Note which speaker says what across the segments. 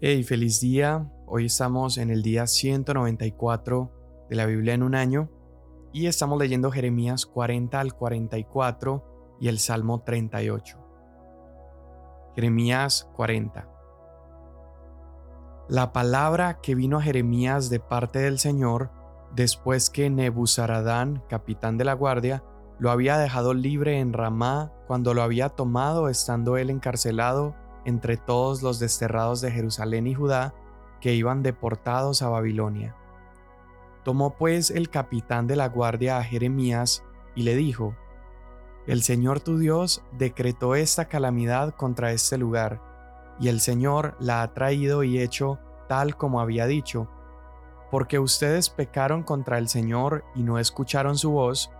Speaker 1: Hey, feliz día. Hoy estamos en el día 194 de la Biblia en un año y estamos leyendo Jeremías 40 al 44 y el Salmo 38. Jeremías 40. La palabra que vino a Jeremías de parte del Señor después que Nebuzaradán, capitán de la guardia, lo había dejado libre en Ramá cuando lo había tomado estando él encarcelado entre todos los desterrados de Jerusalén y Judá que iban deportados a Babilonia. Tomó pues el capitán de la guardia a Jeremías y le dijo, El Señor tu Dios decretó esta calamidad contra este lugar, y el Señor la ha traído y hecho tal como había dicho, porque ustedes pecaron contra el Señor y no escucharon su voz,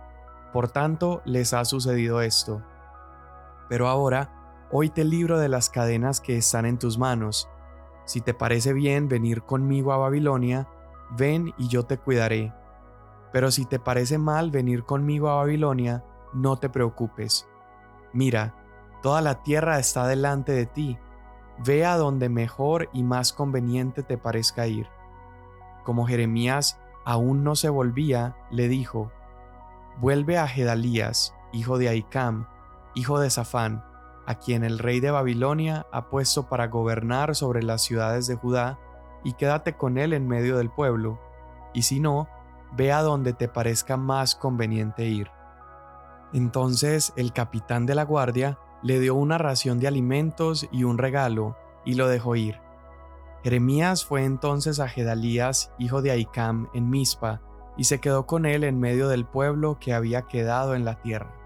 Speaker 1: por tanto les ha sucedido esto. Pero ahora, Hoy te libro de las cadenas que están en tus manos. Si te parece bien venir conmigo a Babilonia, ven y yo te cuidaré. Pero si te parece mal venir conmigo a Babilonia, no te preocupes. Mira, toda la tierra está delante de ti. Ve a donde mejor y más conveniente te parezca ir. Como Jeremías aún no se volvía, le dijo, Vuelve a Gedalías, hijo de Aicam, hijo de Safán, a quien el rey de Babilonia ha puesto para gobernar sobre las ciudades de Judá, y quédate con él en medio del pueblo, y si no, ve a donde te parezca más conveniente ir. Entonces el capitán de la guardia le dio una ración de alimentos y un regalo, y lo dejó ir. Jeremías fue entonces a Gedalías, hijo de Aicam, en Mizpa, y se quedó con él en medio del pueblo que había quedado en la tierra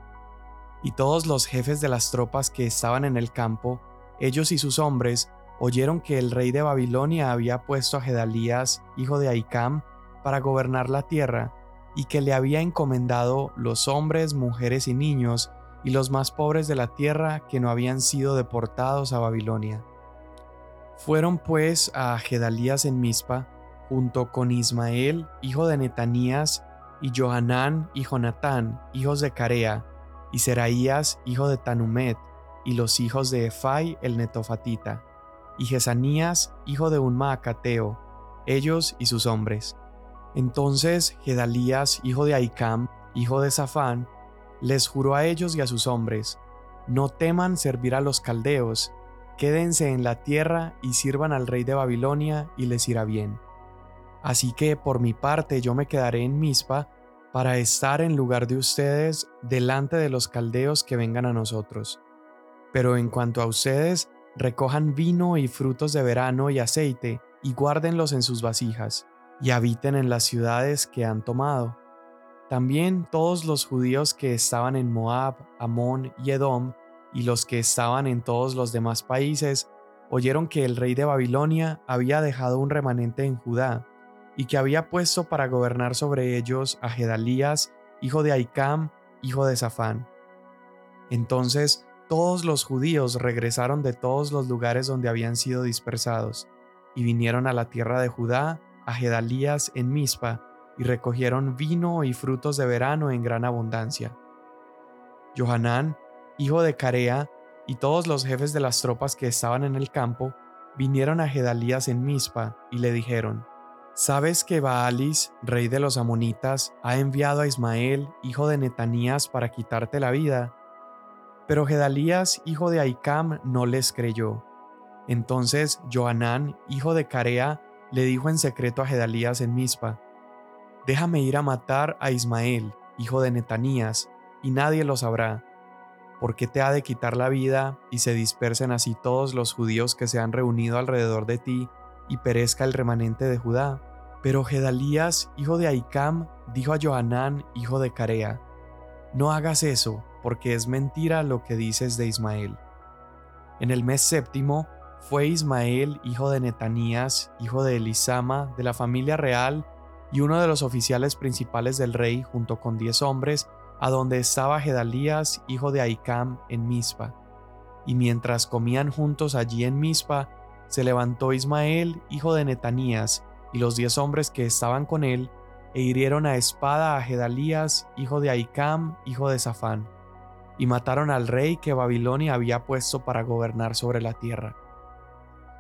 Speaker 1: y todos los jefes de las tropas que estaban en el campo, ellos y sus hombres, oyeron que el rey de Babilonia había puesto a Gedalías, hijo de Aicam, para gobernar la tierra, y que le había encomendado los hombres, mujeres y niños, y los más pobres de la tierra que no habían sido deportados a Babilonia. Fueron pues a Gedalías en Mizpa, junto con Ismael, hijo de Netanías, y Johanán y Jonatán, hijos de Carea, y Seraías, hijo de Tanumet, y los hijos de Efai el netofatita, y Jesanías, hijo de un maacateo, ellos y sus hombres. Entonces Gedalías, hijo de Aicam, hijo de Safán, les juró a ellos y a sus hombres, no teman servir a los caldeos, quédense en la tierra y sirvan al rey de Babilonia y les irá bien. Así que por mi parte yo me quedaré en Mizpa para estar en lugar de ustedes delante de los caldeos que vengan a nosotros. Pero en cuanto a ustedes, recojan vino y frutos de verano y aceite, y guárdenlos en sus vasijas, y habiten en las ciudades que han tomado. También todos los judíos que estaban en Moab, Amón y Edom, y los que estaban en todos los demás países, oyeron que el rey de Babilonia había dejado un remanente en Judá, y que había puesto para gobernar sobre ellos a Gedalías, hijo de Aicam, hijo de Safán. Entonces todos los judíos regresaron de todos los lugares donde habían sido dispersados, y vinieron a la tierra de Judá, a Gedalías en Mizpa, y recogieron vino y frutos de verano en gran abundancia. Johanán, hijo de Carea, y todos los jefes de las tropas que estaban en el campo, vinieron a Gedalías en Mizpa, y le dijeron, ¿Sabes que Baalis, rey de los amonitas, ha enviado a Ismael, hijo de Netanías, para quitarte la vida? Pero Gedalías, hijo de Aicam, no les creyó. Entonces Joanán, hijo de Carea, le dijo en secreto a Gedalías en Mizpa, Déjame ir a matar a Ismael, hijo de Netanías, y nadie lo sabrá, porque te ha de quitar la vida y se dispersen así todos los judíos que se han reunido alrededor de ti y perezca el remanente de Judá. Pero Gedalías, hijo de Aicam, dijo a Johanán, hijo de Carea, No hagas eso, porque es mentira lo que dices de Ismael. En el mes séptimo fue Ismael, hijo de Netanías, hijo de Elisama, de la familia real, y uno de los oficiales principales del rey, junto con diez hombres, a donde estaba Gedalías, hijo de Aicam, en Mizpa. Y mientras comían juntos allí en Mizpa, se levantó Ismael, hijo de Netanías, y los diez hombres que estaban con él, e hirieron a espada a Gedalías, hijo de Aicam, hijo de Safán, y mataron al rey que Babilonia había puesto para gobernar sobre la tierra.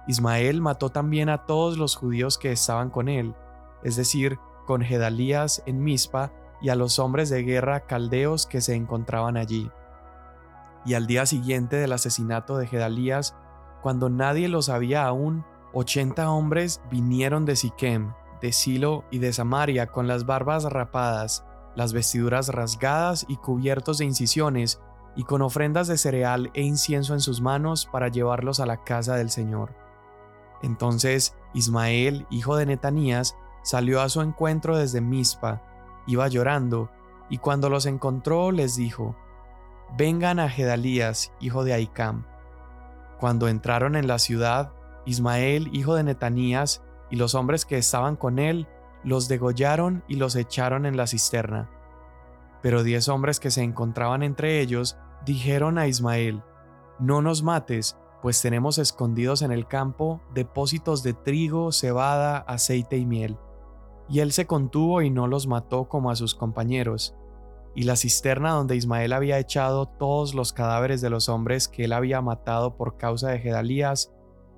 Speaker 1: Ismael mató también a todos los judíos que estaban con él, es decir, con Gedalías en Mizpa y a los hombres de guerra caldeos que se encontraban allí. Y al día siguiente del asesinato de Gedalías, cuando nadie lo sabía aún, ochenta hombres vinieron de Siquem, de Silo y de Samaria con las barbas rapadas, las vestiduras rasgadas y cubiertos de incisiones, y con ofrendas de cereal e incienso en sus manos para llevarlos a la casa del Señor. Entonces Ismael, hijo de Netanías, salió a su encuentro desde Mizpa, iba llorando, y cuando los encontró les dijo, Vengan a Gedalías, hijo de Aicam. Cuando entraron en la ciudad, Ismael, hijo de Netanías, y los hombres que estaban con él, los degollaron y los echaron en la cisterna. Pero diez hombres que se encontraban entre ellos dijeron a Ismael, No nos mates, pues tenemos escondidos en el campo depósitos de trigo, cebada, aceite y miel. Y él se contuvo y no los mató como a sus compañeros. Y la cisterna donde Ismael había echado todos los cadáveres de los hombres que él había matado por causa de Gedalías,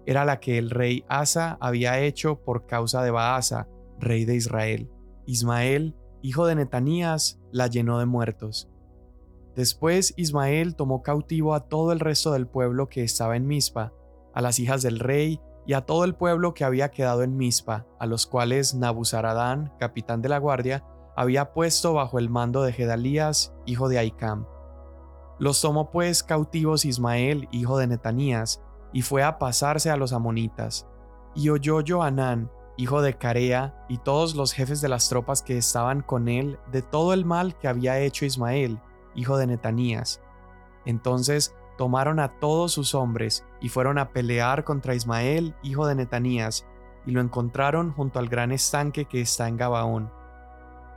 Speaker 1: era la que el rey Asa había hecho por causa de Baasa, rey de Israel. Ismael, hijo de Netanías, la llenó de muertos. Después Ismael tomó cautivo a todo el resto del pueblo que estaba en Mizpa, a las hijas del rey y a todo el pueblo que había quedado en Mizpa, a los cuales Nabuzaradán, capitán de la guardia, había puesto bajo el mando de Gedalías, hijo de Aicam. Los tomó pues cautivos Ismael, hijo de Netanías, y fue a pasarse a los amonitas. Y oyó Joanán, hijo de Carea, y todos los jefes de las tropas que estaban con él de todo el mal que había hecho Ismael, hijo de Netanías. Entonces tomaron a todos sus hombres y fueron a pelear contra Ismael, hijo de Netanías, y lo encontraron junto al gran estanque que está en Gabaón.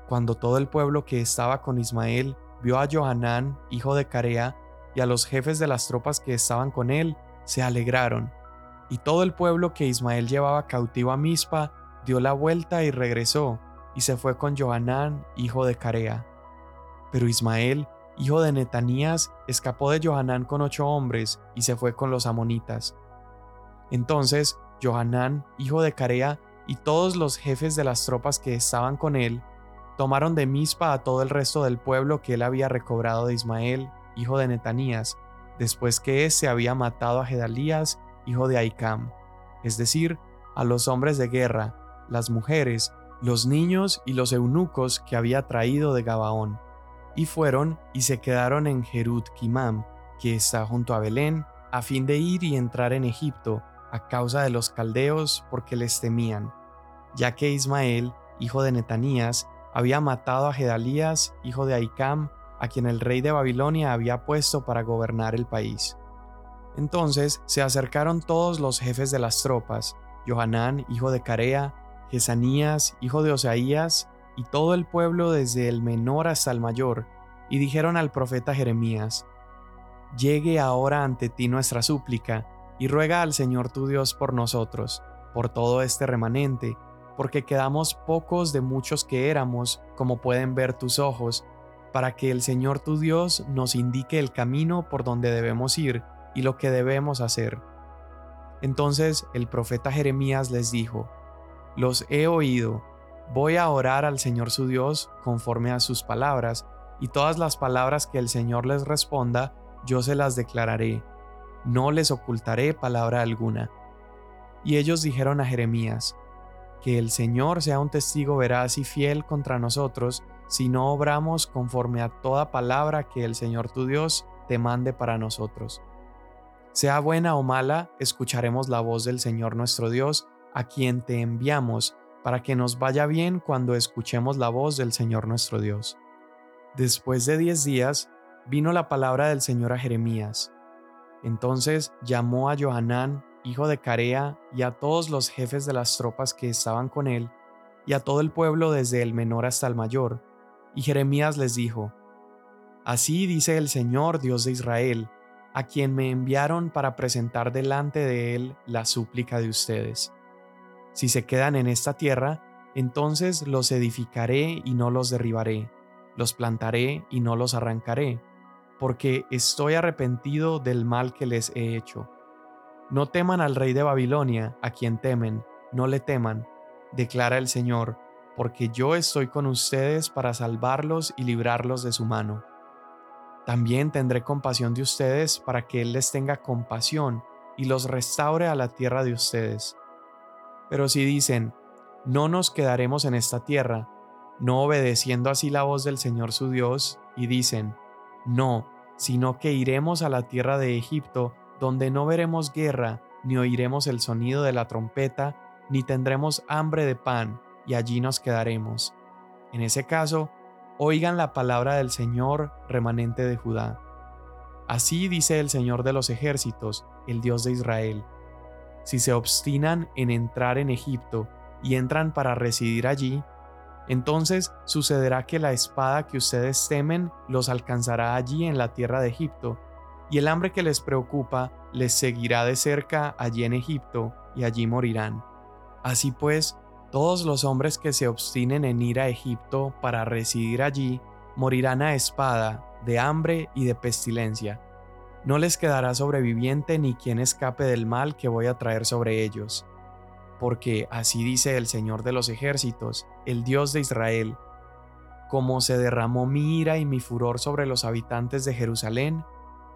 Speaker 1: Cuando todo el pueblo que estaba con Ismael vio a Johanán, hijo de Carea, y a los jefes de las tropas que estaban con él, se alegraron. Y todo el pueblo que Ismael llevaba cautivo a Mizpa dio la vuelta y regresó, y se fue con Johanán, hijo de Carea. Pero Ismael hijo de Netanías, escapó de Johanán con ocho hombres y se fue con los amonitas. Entonces Johanán, hijo de Carea, y todos los jefes de las tropas que estaban con él, tomaron de Mizpa a todo el resto del pueblo que él había recobrado de Ismael, hijo de Netanías, después que éste había matado a Gedalías, hijo de Aicam, es decir, a los hombres de guerra, las mujeres, los niños y los eunucos que había traído de Gabaón. Y fueron y se quedaron en Jerut Kimam, que está junto a Belén, a fin de ir y entrar en Egipto, a causa de los caldeos, porque les temían, ya que Ismael, hijo de Netanías, había matado a Gedalías, hijo de Aicam, a quien el rey de Babilonia había puesto para gobernar el país. Entonces se acercaron todos los jefes de las tropas, Johanán, hijo de Carea, Jesanías, hijo de Osaías, y todo el pueblo desde el menor hasta el mayor, y dijeron al profeta Jeremías, Llegue ahora ante ti nuestra súplica, y ruega al Señor tu Dios por nosotros, por todo este remanente, porque quedamos pocos de muchos que éramos, como pueden ver tus ojos, para que el Señor tu Dios nos indique el camino por donde debemos ir y lo que debemos hacer. Entonces el profeta Jeremías les dijo, Los he oído, Voy a orar al Señor su Dios conforme a sus palabras, y todas las palabras que el Señor les responda, yo se las declararé. No les ocultaré palabra alguna. Y ellos dijeron a Jeremías, Que el Señor sea un testigo veraz y fiel contra nosotros, si no obramos conforme a toda palabra que el Señor tu Dios te mande para nosotros. Sea buena o mala, escucharemos la voz del Señor nuestro Dios, a quien te enviamos, para que nos vaya bien cuando escuchemos la voz del Señor nuestro Dios. Después de diez días, vino la palabra del Señor a Jeremías. Entonces llamó a Johanán, hijo de Carea, y a todos los jefes de las tropas que estaban con él, y a todo el pueblo desde el menor hasta el mayor. Y Jeremías les dijo, Así dice el Señor Dios de Israel, a quien me enviaron para presentar delante de él la súplica de ustedes. Si se quedan en esta tierra, entonces los edificaré y no los derribaré, los plantaré y no los arrancaré, porque estoy arrepentido del mal que les he hecho. No teman al rey de Babilonia, a quien temen, no le teman, declara el Señor, porque yo estoy con ustedes para salvarlos y librarlos de su mano. También tendré compasión de ustedes para que Él les tenga compasión y los restaure a la tierra de ustedes. Pero si dicen, no nos quedaremos en esta tierra, no obedeciendo así la voz del Señor su Dios, y dicen, no, sino que iremos a la tierra de Egipto, donde no veremos guerra, ni oiremos el sonido de la trompeta, ni tendremos hambre de pan, y allí nos quedaremos. En ese caso, oigan la palabra del Señor remanente de Judá. Así dice el Señor de los ejércitos, el Dios de Israel. Si se obstinan en entrar en Egipto y entran para residir allí, entonces sucederá que la espada que ustedes temen los alcanzará allí en la tierra de Egipto, y el hambre que les preocupa les seguirá de cerca allí en Egipto, y allí morirán. Así pues, todos los hombres que se obstinen en ir a Egipto para residir allí, morirán a espada, de hambre y de pestilencia. No les quedará sobreviviente ni quien escape del mal que voy a traer sobre ellos. Porque así dice el Señor de los ejércitos, el Dios de Israel, como se derramó mi ira y mi furor sobre los habitantes de Jerusalén,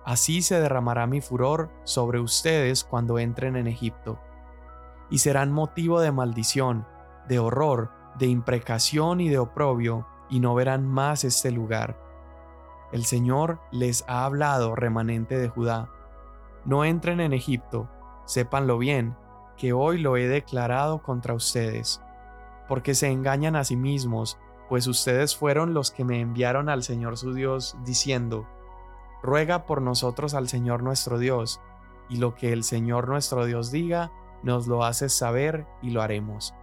Speaker 1: así se derramará mi furor sobre ustedes cuando entren en Egipto. Y serán motivo de maldición, de horror, de imprecación y de oprobio, y no verán más este lugar. El Señor les ha hablado, remanente de Judá. No entren en Egipto, sépanlo bien, que hoy lo he declarado contra ustedes, porque se engañan a sí mismos, pues ustedes fueron los que me enviaron al Señor su Dios, diciendo, Ruega por nosotros al Señor nuestro Dios, y lo que el Señor nuestro Dios diga, nos lo haces saber y lo haremos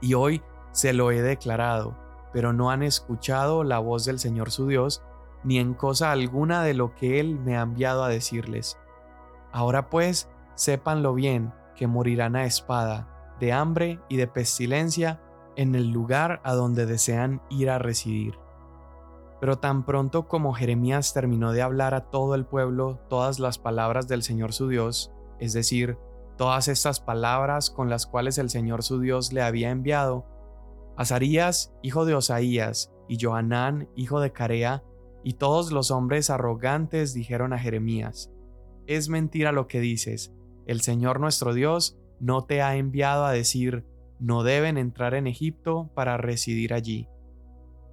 Speaker 1: y hoy se lo he declarado, pero no han escuchado la voz del Señor su Dios, ni en cosa alguna de lo que Él me ha enviado a decirles. Ahora pues, sépanlo bien, que morirán a espada, de hambre y de pestilencia, en el lugar a donde desean ir a residir. Pero tan pronto como Jeremías terminó de hablar a todo el pueblo todas las palabras del Señor su Dios, es decir, todas estas palabras con las cuales el Señor su Dios le había enviado, Azarías, hijo de Osaías, y Johanán, hijo de Carea, y todos los hombres arrogantes dijeron a Jeremías, Es mentira lo que dices, el Señor nuestro Dios no te ha enviado a decir, no deben entrar en Egipto para residir allí,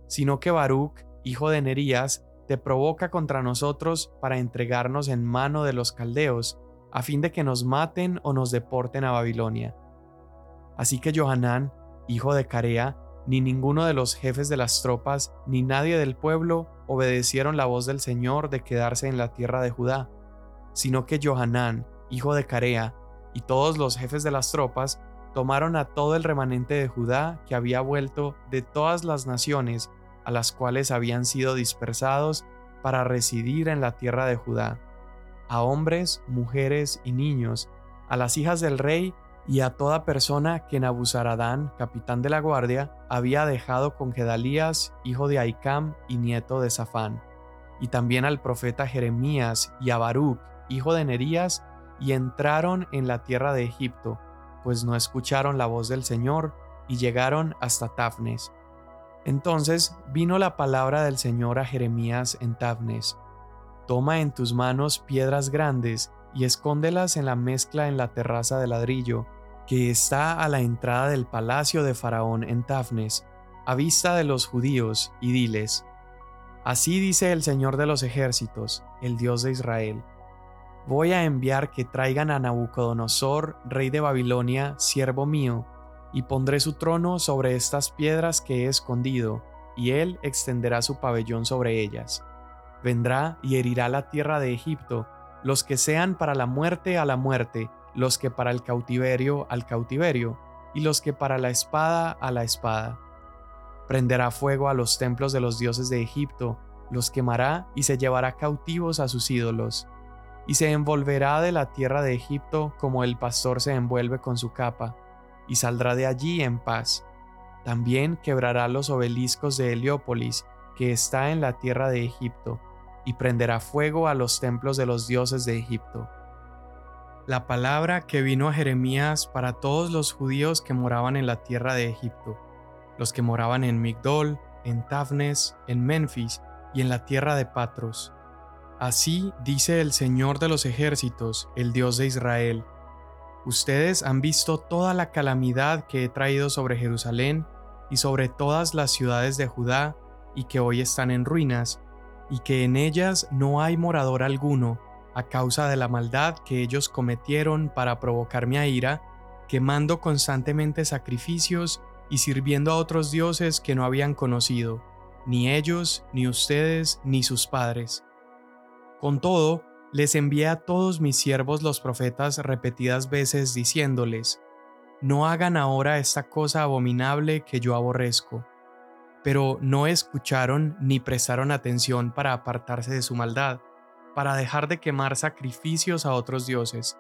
Speaker 1: sino que Baruch, hijo de Nerías, te provoca contra nosotros para entregarnos en mano de los caldeos, a fin de que nos maten o nos deporten a Babilonia. Así que Johanán, hijo de Carea, ni ninguno de los jefes de las tropas, ni nadie del pueblo obedecieron la voz del Señor de quedarse en la tierra de Judá, sino que Johanán, hijo de Carea, y todos los jefes de las tropas tomaron a todo el remanente de Judá que había vuelto de todas las naciones a las cuales habían sido dispersados para residir en la tierra de Judá a hombres, mujeres y niños, a las hijas del rey y a toda persona que Nabuzaradán, capitán de la guardia, había dejado con Gedalías, hijo de Aicam y nieto de Safán, y también al profeta Jeremías y a Baruch, hijo de Nerías, y entraron en la tierra de Egipto, pues no escucharon la voz del Señor, y llegaron hasta Tafnes. Entonces vino la palabra del Señor a Jeremías en Tafnes, Toma en tus manos piedras grandes y escóndelas en la mezcla en la terraza de ladrillo, que está a la entrada del palacio de Faraón en Tafnes, a vista de los judíos, y diles, Así dice el Señor de los ejércitos, el Dios de Israel. Voy a enviar que traigan a Nabucodonosor, rey de Babilonia, siervo mío, y pondré su trono sobre estas piedras que he escondido, y él extenderá su pabellón sobre ellas. Vendrá y herirá la tierra de Egipto, los que sean para la muerte a la muerte, los que para el cautiverio al cautiverio, y los que para la espada a la espada. Prenderá fuego a los templos de los dioses de Egipto, los quemará y se llevará cautivos a sus ídolos, y se envolverá de la tierra de Egipto como el pastor se envuelve con su capa, y saldrá de allí en paz. También quebrará los obeliscos de Heliópolis, que está en la tierra de Egipto, y prenderá fuego a los templos de los dioses de Egipto. la palabra que vino a Jeremías para todos los judíos que moraban en la tierra de Egipto, los que moraban en Migdol, en Tafnes, en Memphis y en la tierra de Patros. Así dice el Señor de los ejércitos, el Dios de Israel. Ustedes han visto toda la calamidad que he traído sobre Jerusalén y sobre todas las ciudades de Judá y que hoy están en ruinas, y que en ellas no hay morador alguno, a causa de la maldad que ellos cometieron para provocar mi ira, quemando constantemente sacrificios y sirviendo a otros dioses que no habían conocido, ni ellos, ni ustedes, ni sus padres. Con todo, les envié a todos mis siervos los profetas repetidas veces diciéndoles, No hagan ahora esta cosa abominable que yo aborrezco. Pero no escucharon ni prestaron atención para apartarse de su maldad para dejar de quemar sacrificios a otros dioses.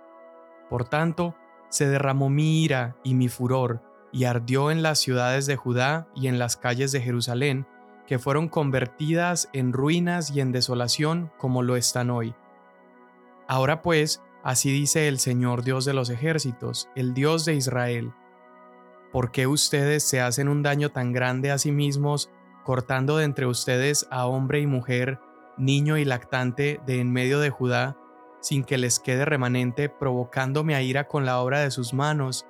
Speaker 1: Por tanto, se derramó mi ira y mi furor, y ardió en las ciudades de Judá y en las calles de Jerusalén, que fueron convertidas en ruinas y en desolación como lo están hoy. Ahora pues, así dice el Señor Dios de los ejércitos, el Dios de Israel, ¿por qué ustedes se hacen un daño tan grande a sí mismos, cortando de entre ustedes a hombre y mujer, niño y lactante de en medio de Judá, sin que les quede remanente, provocándome a ira con la obra de sus manos,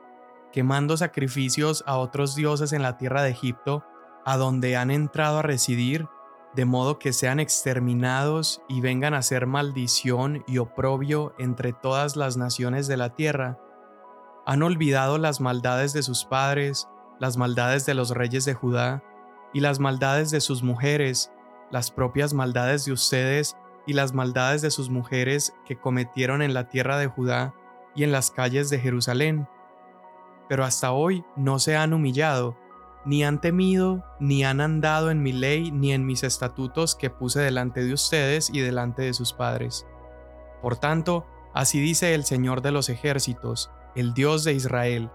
Speaker 1: quemando sacrificios a otros dioses en la tierra de Egipto, a donde han entrado a residir, de modo que sean exterminados y vengan a ser maldición y oprobio entre todas las naciones de la tierra. Han olvidado las maldades de sus padres, las maldades de los reyes de Judá, y las maldades de sus mujeres, las propias maldades de ustedes y las maldades de sus mujeres que cometieron en la tierra de Judá y en las calles de Jerusalén. Pero hasta hoy no se han humillado, ni han temido, ni han andado en mi ley, ni en mis estatutos que puse delante de ustedes y delante de sus padres. Por tanto, así dice el Señor de los ejércitos, el Dios de Israel.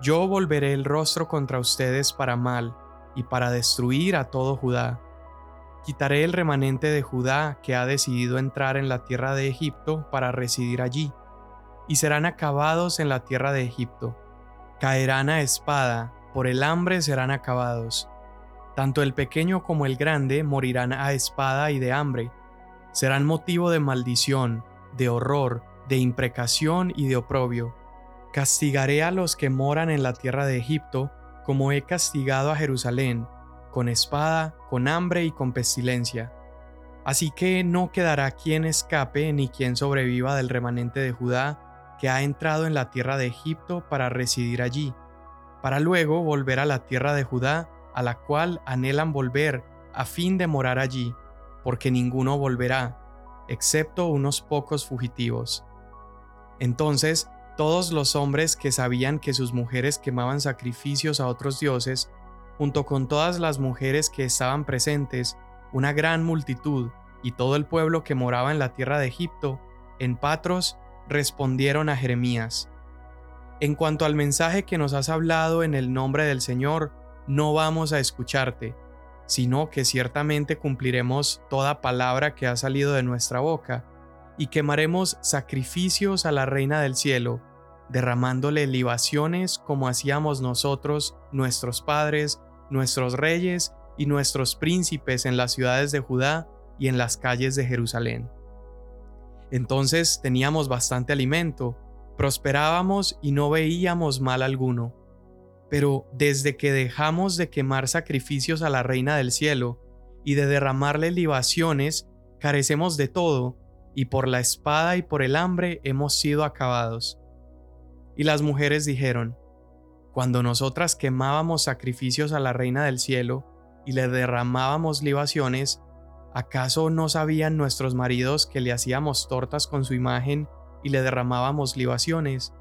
Speaker 1: Yo volveré el rostro contra ustedes para mal, y para destruir a todo Judá Quitaré el remanente de Judá que ha decidido entrar en la tierra de Egipto para residir allí, y serán acabados en la tierra de Egipto. Caerán a espada, por el hambre serán acabados. Tanto el pequeño como el grande morirán a espada y de hambre. Serán motivo de maldición, de horror, de imprecación y de oprobio. Castigaré a los que moran en la tierra de Egipto, como he castigado a Jerusalén, con espada, con hambre y con pestilencia. Así que no quedará quien escape ni quien sobreviva del remanente de Judá que ha entrado en la tierra de Egipto para residir allí, para luego volver a la tierra de Judá, a la cual anhelan volver, a fin de morar allí, porque ninguno volverá, excepto unos pocos fugitivos. Entonces, todos los hombres que sabían que sus mujeres quemaban sacrificios a otros dioses, junto con todas las mujeres que estaban presentes, una gran multitud y todo el pueblo que moraba en la tierra de Egipto, en Patros, respondieron a Jeremías. En cuanto al mensaje que nos has hablado en el nombre del Señor, no vamos a escucharte, sino que ciertamente cumpliremos toda palabra que ha salido de nuestra boca, y quemaremos sacrificios a la Reina del Cielo, derramándole libaciones como hacíamos nosotros, nuestros padres, nuestros reyes y nuestros príncipes en las ciudades de Judá y en las calles de Jerusalén. Entonces teníamos bastante alimento, prosperábamos y no veíamos mal alguno. Pero desde que dejamos de quemar sacrificios a la Reina del Cielo y de derramarle libaciones, carecemos de todo, y por la espada y por el hambre hemos sido acabados. Y las mujeres dijeron, cuando nosotras quemábamos sacrificios a la Reina del Cielo y le derramábamos libaciones, ¿acaso no sabían nuestros maridos que le hacíamos tortas con su imagen y le derramábamos libaciones?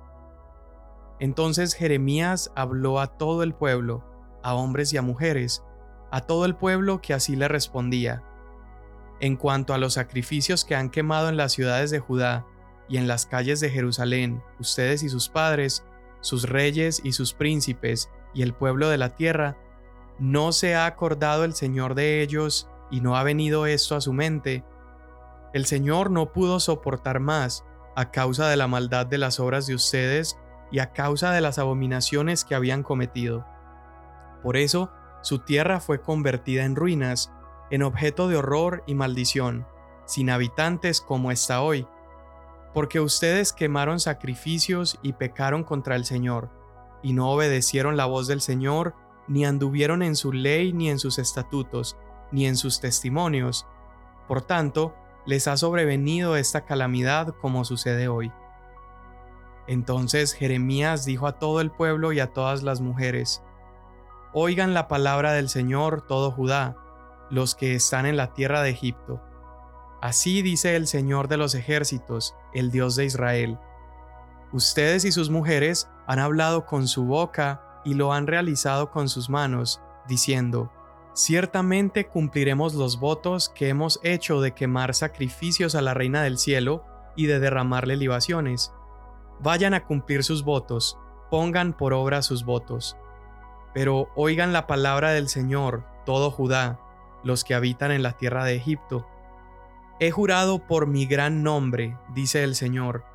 Speaker 1: Entonces Jeremías habló a todo el pueblo, a hombres y a mujeres, a todo el pueblo que así le respondía. En cuanto a los sacrificios que han quemado en las ciudades de Judá y en las calles de Jerusalén, ustedes y sus padres, sus reyes y sus príncipes y el pueblo de la tierra, ¿no se ha acordado el Señor de ellos y no ha venido esto a su mente? El Señor no pudo soportar más, a causa de la maldad de las obras de ustedes y a causa de las abominaciones que habían cometido. Por eso, su tierra fue convertida en ruinas, en objeto de horror y maldición, sin habitantes como está hoy, porque ustedes quemaron sacrificios y pecaron contra el Señor, y no obedecieron la voz del Señor, ni anduvieron en su ley, ni en sus estatutos, ni en sus testimonios. Por tanto, les ha sobrevenido esta calamidad como sucede hoy. Entonces Jeremías dijo a todo el pueblo y a todas las mujeres, Oigan la palabra del Señor todo Judá, los que están en la tierra de Egipto. Así dice el Señor de los ejércitos, el Dios de Israel. Ustedes y sus mujeres han hablado con su boca y lo han realizado con sus manos, diciendo, Ciertamente cumpliremos los votos que hemos hecho de quemar sacrificios a la Reina del Cielo y de derramarle libaciones. Vayan a cumplir sus votos, pongan por obra sus votos. Pero oigan la palabra del Señor, todo Judá, los que habitan en la tierra de Egipto. He jurado por mi gran nombre, dice el Señor,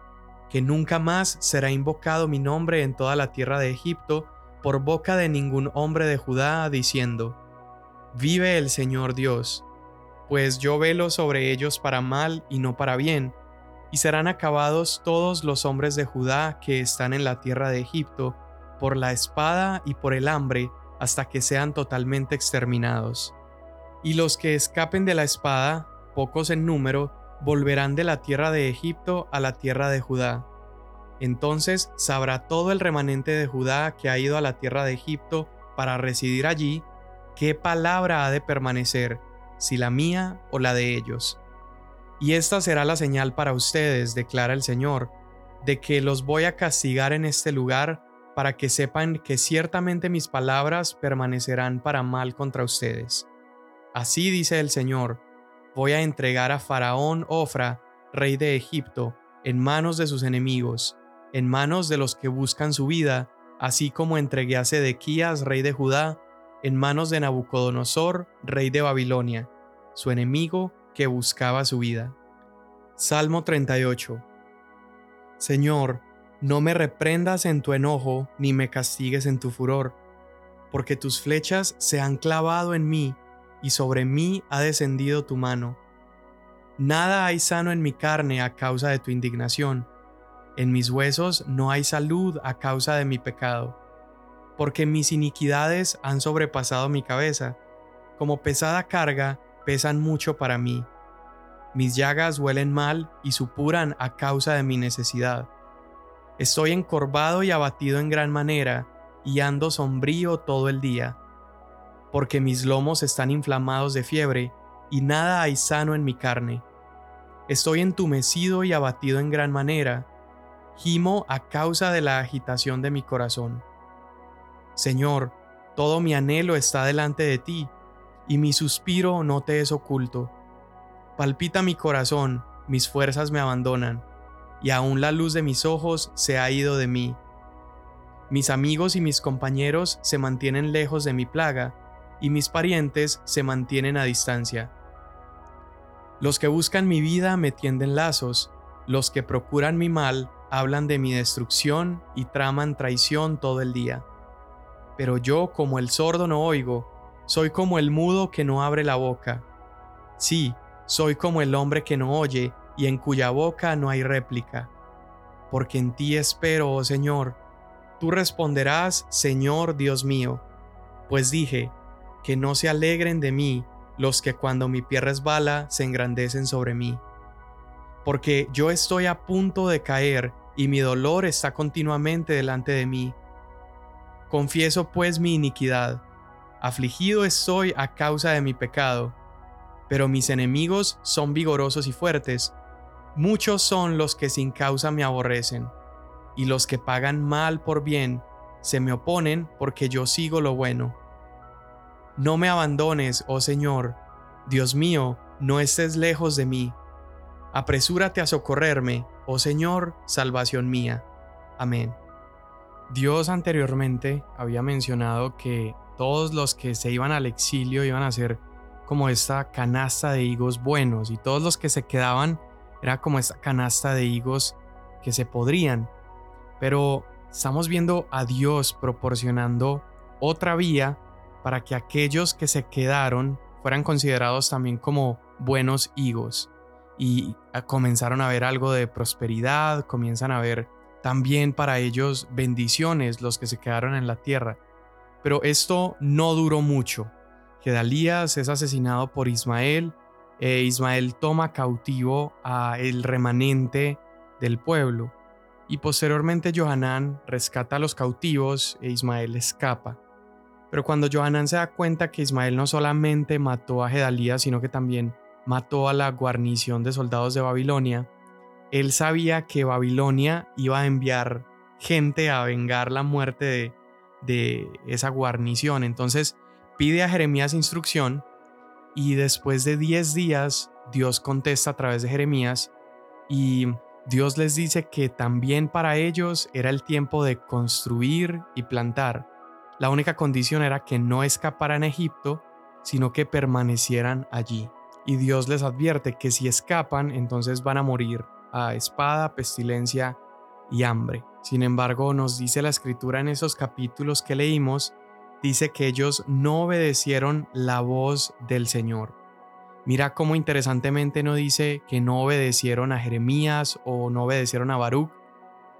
Speaker 1: que nunca más será invocado mi nombre en toda la tierra de Egipto por boca de ningún hombre de Judá, diciendo, Vive el Señor Dios, pues yo velo sobre ellos para mal y no para bien, y serán acabados todos los hombres de Judá que están en la tierra de Egipto, por la espada y por el hambre, hasta que sean totalmente exterminados. Y los que escapen de la espada, pocos en número, volverán de la tierra de Egipto a la tierra de Judá. Entonces sabrá todo el remanente de Judá que ha ido a la tierra de Egipto para residir allí, qué palabra ha de permanecer, si la mía o la de ellos. Y esta será la señal para ustedes, declara el Señor, de que los voy a castigar en este lugar para que sepan que ciertamente mis palabras permanecerán para mal contra ustedes. Así dice el Señor, voy a entregar a Faraón Ofra, rey de Egipto, en manos de sus enemigos, en manos de los que buscan su vida, así como entregué a Sedequías, rey de Judá, en manos de Nabucodonosor, rey de Babilonia, su enemigo que buscaba su vida. Salmo 38 Señor, no me reprendas en tu enojo, ni me castigues en tu furor, porque tus flechas se han clavado en mí, y sobre mí ha descendido tu mano. Nada hay sano en mi carne a causa de tu indignación, en mis huesos no hay salud a causa de mi pecado porque mis iniquidades han sobrepasado mi cabeza, como pesada carga pesan mucho para mí. Mis llagas huelen mal y supuran a causa de mi necesidad. Estoy encorvado y abatido en gran manera, y ando sombrío todo el día, porque mis lomos están inflamados de fiebre, y nada hay sano en mi carne. Estoy entumecido y abatido en gran manera, gimo a causa de la agitación de mi corazón. Señor, todo mi anhelo está delante de ti, y mi suspiro no te es oculto. Palpita mi corazón, mis fuerzas me abandonan, y aún la luz de mis ojos se ha ido de mí. Mis amigos y mis compañeros se mantienen lejos de mi plaga, y mis parientes se mantienen a distancia. Los que buscan mi vida me tienden lazos, los que procuran mi mal hablan de mi destrucción y traman traición todo el día. Pero yo, como el sordo, no oigo, soy como el mudo que no abre la boca. Sí, soy como el hombre que no oye y en cuya boca no hay réplica. Porque en ti espero, oh Señor. Tú responderás, Señor Dios mío. Pues dije, que no se alegren de mí los que cuando mi pie resbala se engrandecen sobre mí. Porque yo estoy a punto de caer y mi dolor está continuamente delante de mí Confieso pues mi iniquidad. Afligido estoy a causa de mi pecado. Pero mis enemigos son vigorosos y fuertes. Muchos son los que sin causa me aborrecen. Y los que pagan mal por bien se me oponen porque yo sigo lo bueno. No me abandones, oh Señor. Dios mío, no estés lejos de mí. Apresúrate a socorrerme, oh Señor, salvación mía. Amén. Dios anteriormente había mencionado que todos los que se iban al exilio iban a ser como esta canasta de higos buenos y todos los que se quedaban era como esta canasta de higos que se podrían. Pero estamos viendo a Dios proporcionando otra vía para que aquellos que se quedaron fueran considerados también como buenos higos y comenzaron a ver algo de prosperidad, comienzan a ver también para ellos bendiciones los que se quedaron en la tierra. Pero esto no duró mucho. Gedalías es asesinado por Ismael e Ismael toma cautivo a el remanente del pueblo y posteriormente Johanán rescata a los cautivos e Ismael escapa. Pero cuando Johanán se da cuenta que Ismael no solamente mató a Gedalías, sino que también mató a la guarnición de soldados de Babilonia, él sabía que Babilonia iba a enviar gente a vengar la muerte de, esa guarnición. Entonces pide a Jeremías instrucción y después de 10 días Dios contesta a través de Jeremías y Dios les dice que también para ellos era el tiempo de construir y plantar. La única condición era que no escaparan a Egipto, sino que permanecieran allí. Y Dios les advierte que si escapan, entonces van a morir a espada, pestilencia y hambre. Sin embargo, nos dice la escritura en esos capítulos que leímos, dice que ellos no obedecieron la voz del Señor. Mira cómo interesantemente no dice que no obedecieron a Jeremías o no obedecieron a Baruch,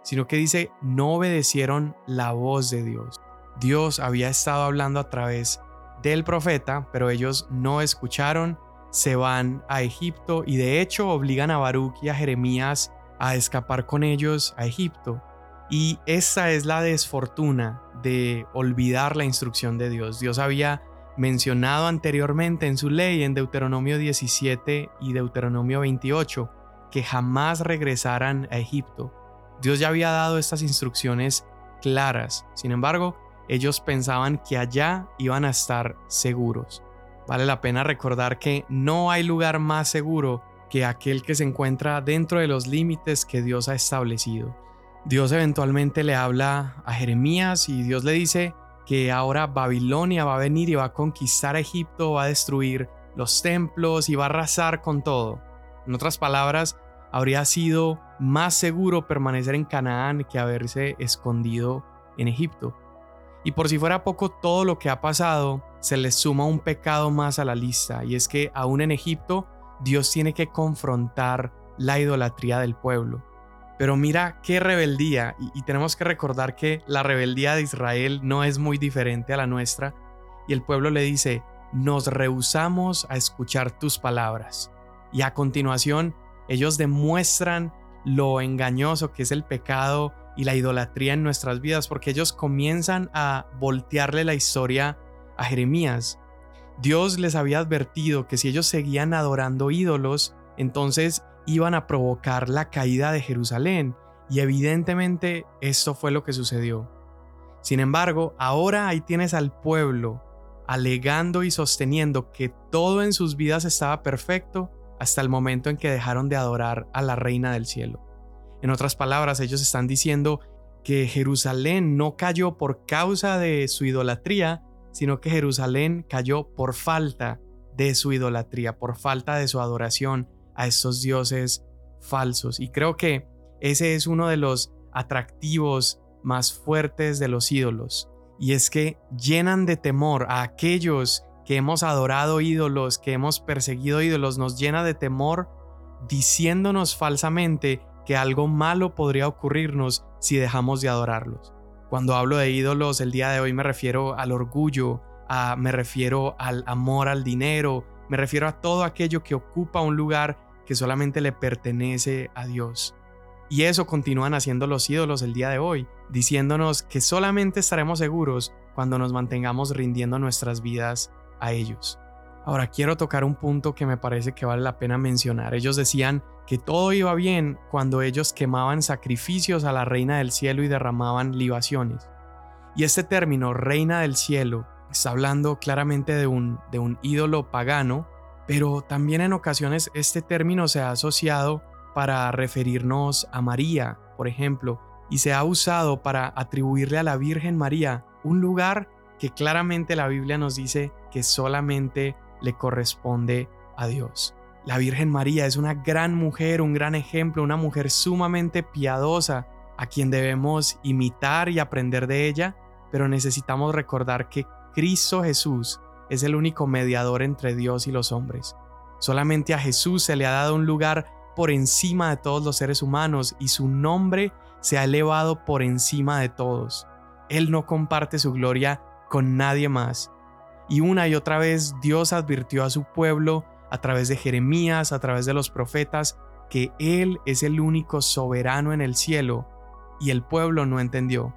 Speaker 1: sino que dice no obedecieron la voz de Dios. Dios había estado hablando a través del profeta, pero ellos no escucharon, se van a Egipto y de hecho obligan a Baruch y a Jeremías a escapar con ellos a Egipto. Y esa es la desfortuna de olvidar la instrucción de Dios. Dios había mencionado anteriormente en su ley en Deuteronomio 17 y Deuteronomio 28 que jamás regresaran a Egipto. Dios ya había dado estas instrucciones claras. Sin embargo, ellos pensaban que allá iban a estar seguros. Vale la pena recordar que no hay lugar más seguro que aquel que se encuentra dentro de los límites que Dios ha establecido. Dios eventualmente le habla a Jeremías y Dios le dice que ahora Babilonia va a venir y va a conquistar Egipto, va a destruir los templos y va a arrasar con todo. En otras palabras, habría sido más seguro permanecer en Canaán que haberse escondido en Egipto. Y por si fuera poco todo lo que ha pasado, se le suma un pecado más a la lista, y es que aún en Egipto Dios tiene que confrontar la idolatría del pueblo. Pero mira qué rebeldía, y, tenemos que recordar que la rebeldía de Israel no es muy diferente a la nuestra, y el pueblo le dice, nos rehusamos a escuchar tus palabras. Y a continuación, ellos demuestran lo engañoso que es el pecado y la idolatría en nuestras vidas, porque ellos comienzan a voltearle la historia a Jeremías. Dios les había advertido que si ellos seguían adorando ídolos, entonces iban a provocar la caída de Jerusalén, y evidentemente esto fue lo que sucedió. Sin embargo, ahora ahí tienes al pueblo alegando y sosteniendo que todo en sus vidas estaba perfecto hasta el momento en que dejaron de adorar a la reina del cielo. En otras palabras, ellos están diciendo que Jerusalén no cayó por causa de su idolatría, sino que Jerusalén cayó por falta de su idolatría, por falta de su adoración a estos dioses falsos. Y creo que ese es uno de los atractivos más fuertes de los ídolos. Y es que llenan de temor a aquellos que hemos adorado ídolos, que hemos perseguido ídolos, nos llena de temor diciéndonos falsamente que algo malo podría ocurrirnos si dejamos de adorarlos. Cuando hablo de ídolos el día de hoy me refiero al orgullo, a, me refiero al amor al dinero, me refiero a todo aquello que ocupa un lugar que solamente le pertenece a Dios. Y eso continúan haciendo los ídolos el día de hoy, diciéndonos que solamente estaremos seguros cuando nos mantengamos rindiendo nuestras vidas a ellos. Ahora quiero tocar un punto que me parece que vale la pena mencionar. Ellos decían que todo iba bien cuando ellos quemaban sacrificios a la reina del cielo y derramaban libaciones. Y este término, reina del cielo, está hablando claramente de un, de un ídolo pagano, pero también en ocasiones este término se ha asociado para referirnos a María, por ejemplo, y se ha usado para atribuirle a la Virgen María un lugar que claramente la Biblia nos dice que solamente le corresponde a Dios. La Virgen María es una gran mujer, un gran ejemplo, una mujer sumamente piadosa, a quien debemos imitar y aprender de ella, pero necesitamos recordar que Cristo Jesús es el único mediador entre Dios y los hombres. Solamente a Jesús se le ha dado un lugar por encima de todos los seres humanos y su nombre se ha elevado por encima de todos. Él no comparte su gloria con nadie más. Y una y otra vez Dios advirtió a su pueblo a través de Jeremías, a través de los profetas, que Él es el único soberano en el cielo, y el pueblo no entendió.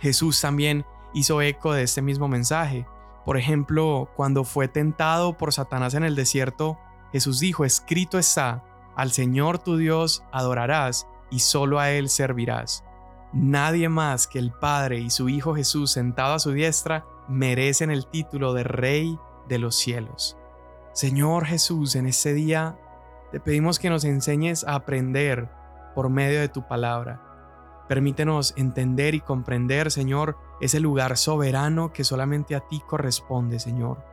Speaker 1: Jesús también hizo eco de este mismo mensaje. Por ejemplo, cuando fue tentado por Satanás en el desierto, Jesús dijo, escrito está, al Señor tu Dios adorarás y solo a Él servirás. Nadie más que el Padre y su Hijo Jesús sentado a su diestra merecen el título de Rey de los cielos. Señor Jesús, en este día te pedimos que nos enseñes a aprender por medio de tu palabra. Permítenos entender y comprender, Señor, ese lugar soberano que solamente a ti corresponde, Señor.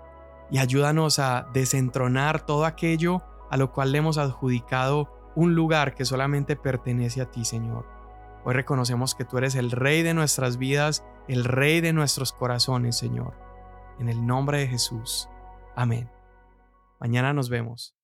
Speaker 1: Y ayúdanos a desentronar todo aquello a lo cual le hemos adjudicado un lugar que solamente pertenece a ti, Señor. Hoy reconocemos que tú eres el Rey de nuestras vidas, el Rey de nuestros corazones, Señor. En el nombre de Jesús. Amén. Mañana nos vemos.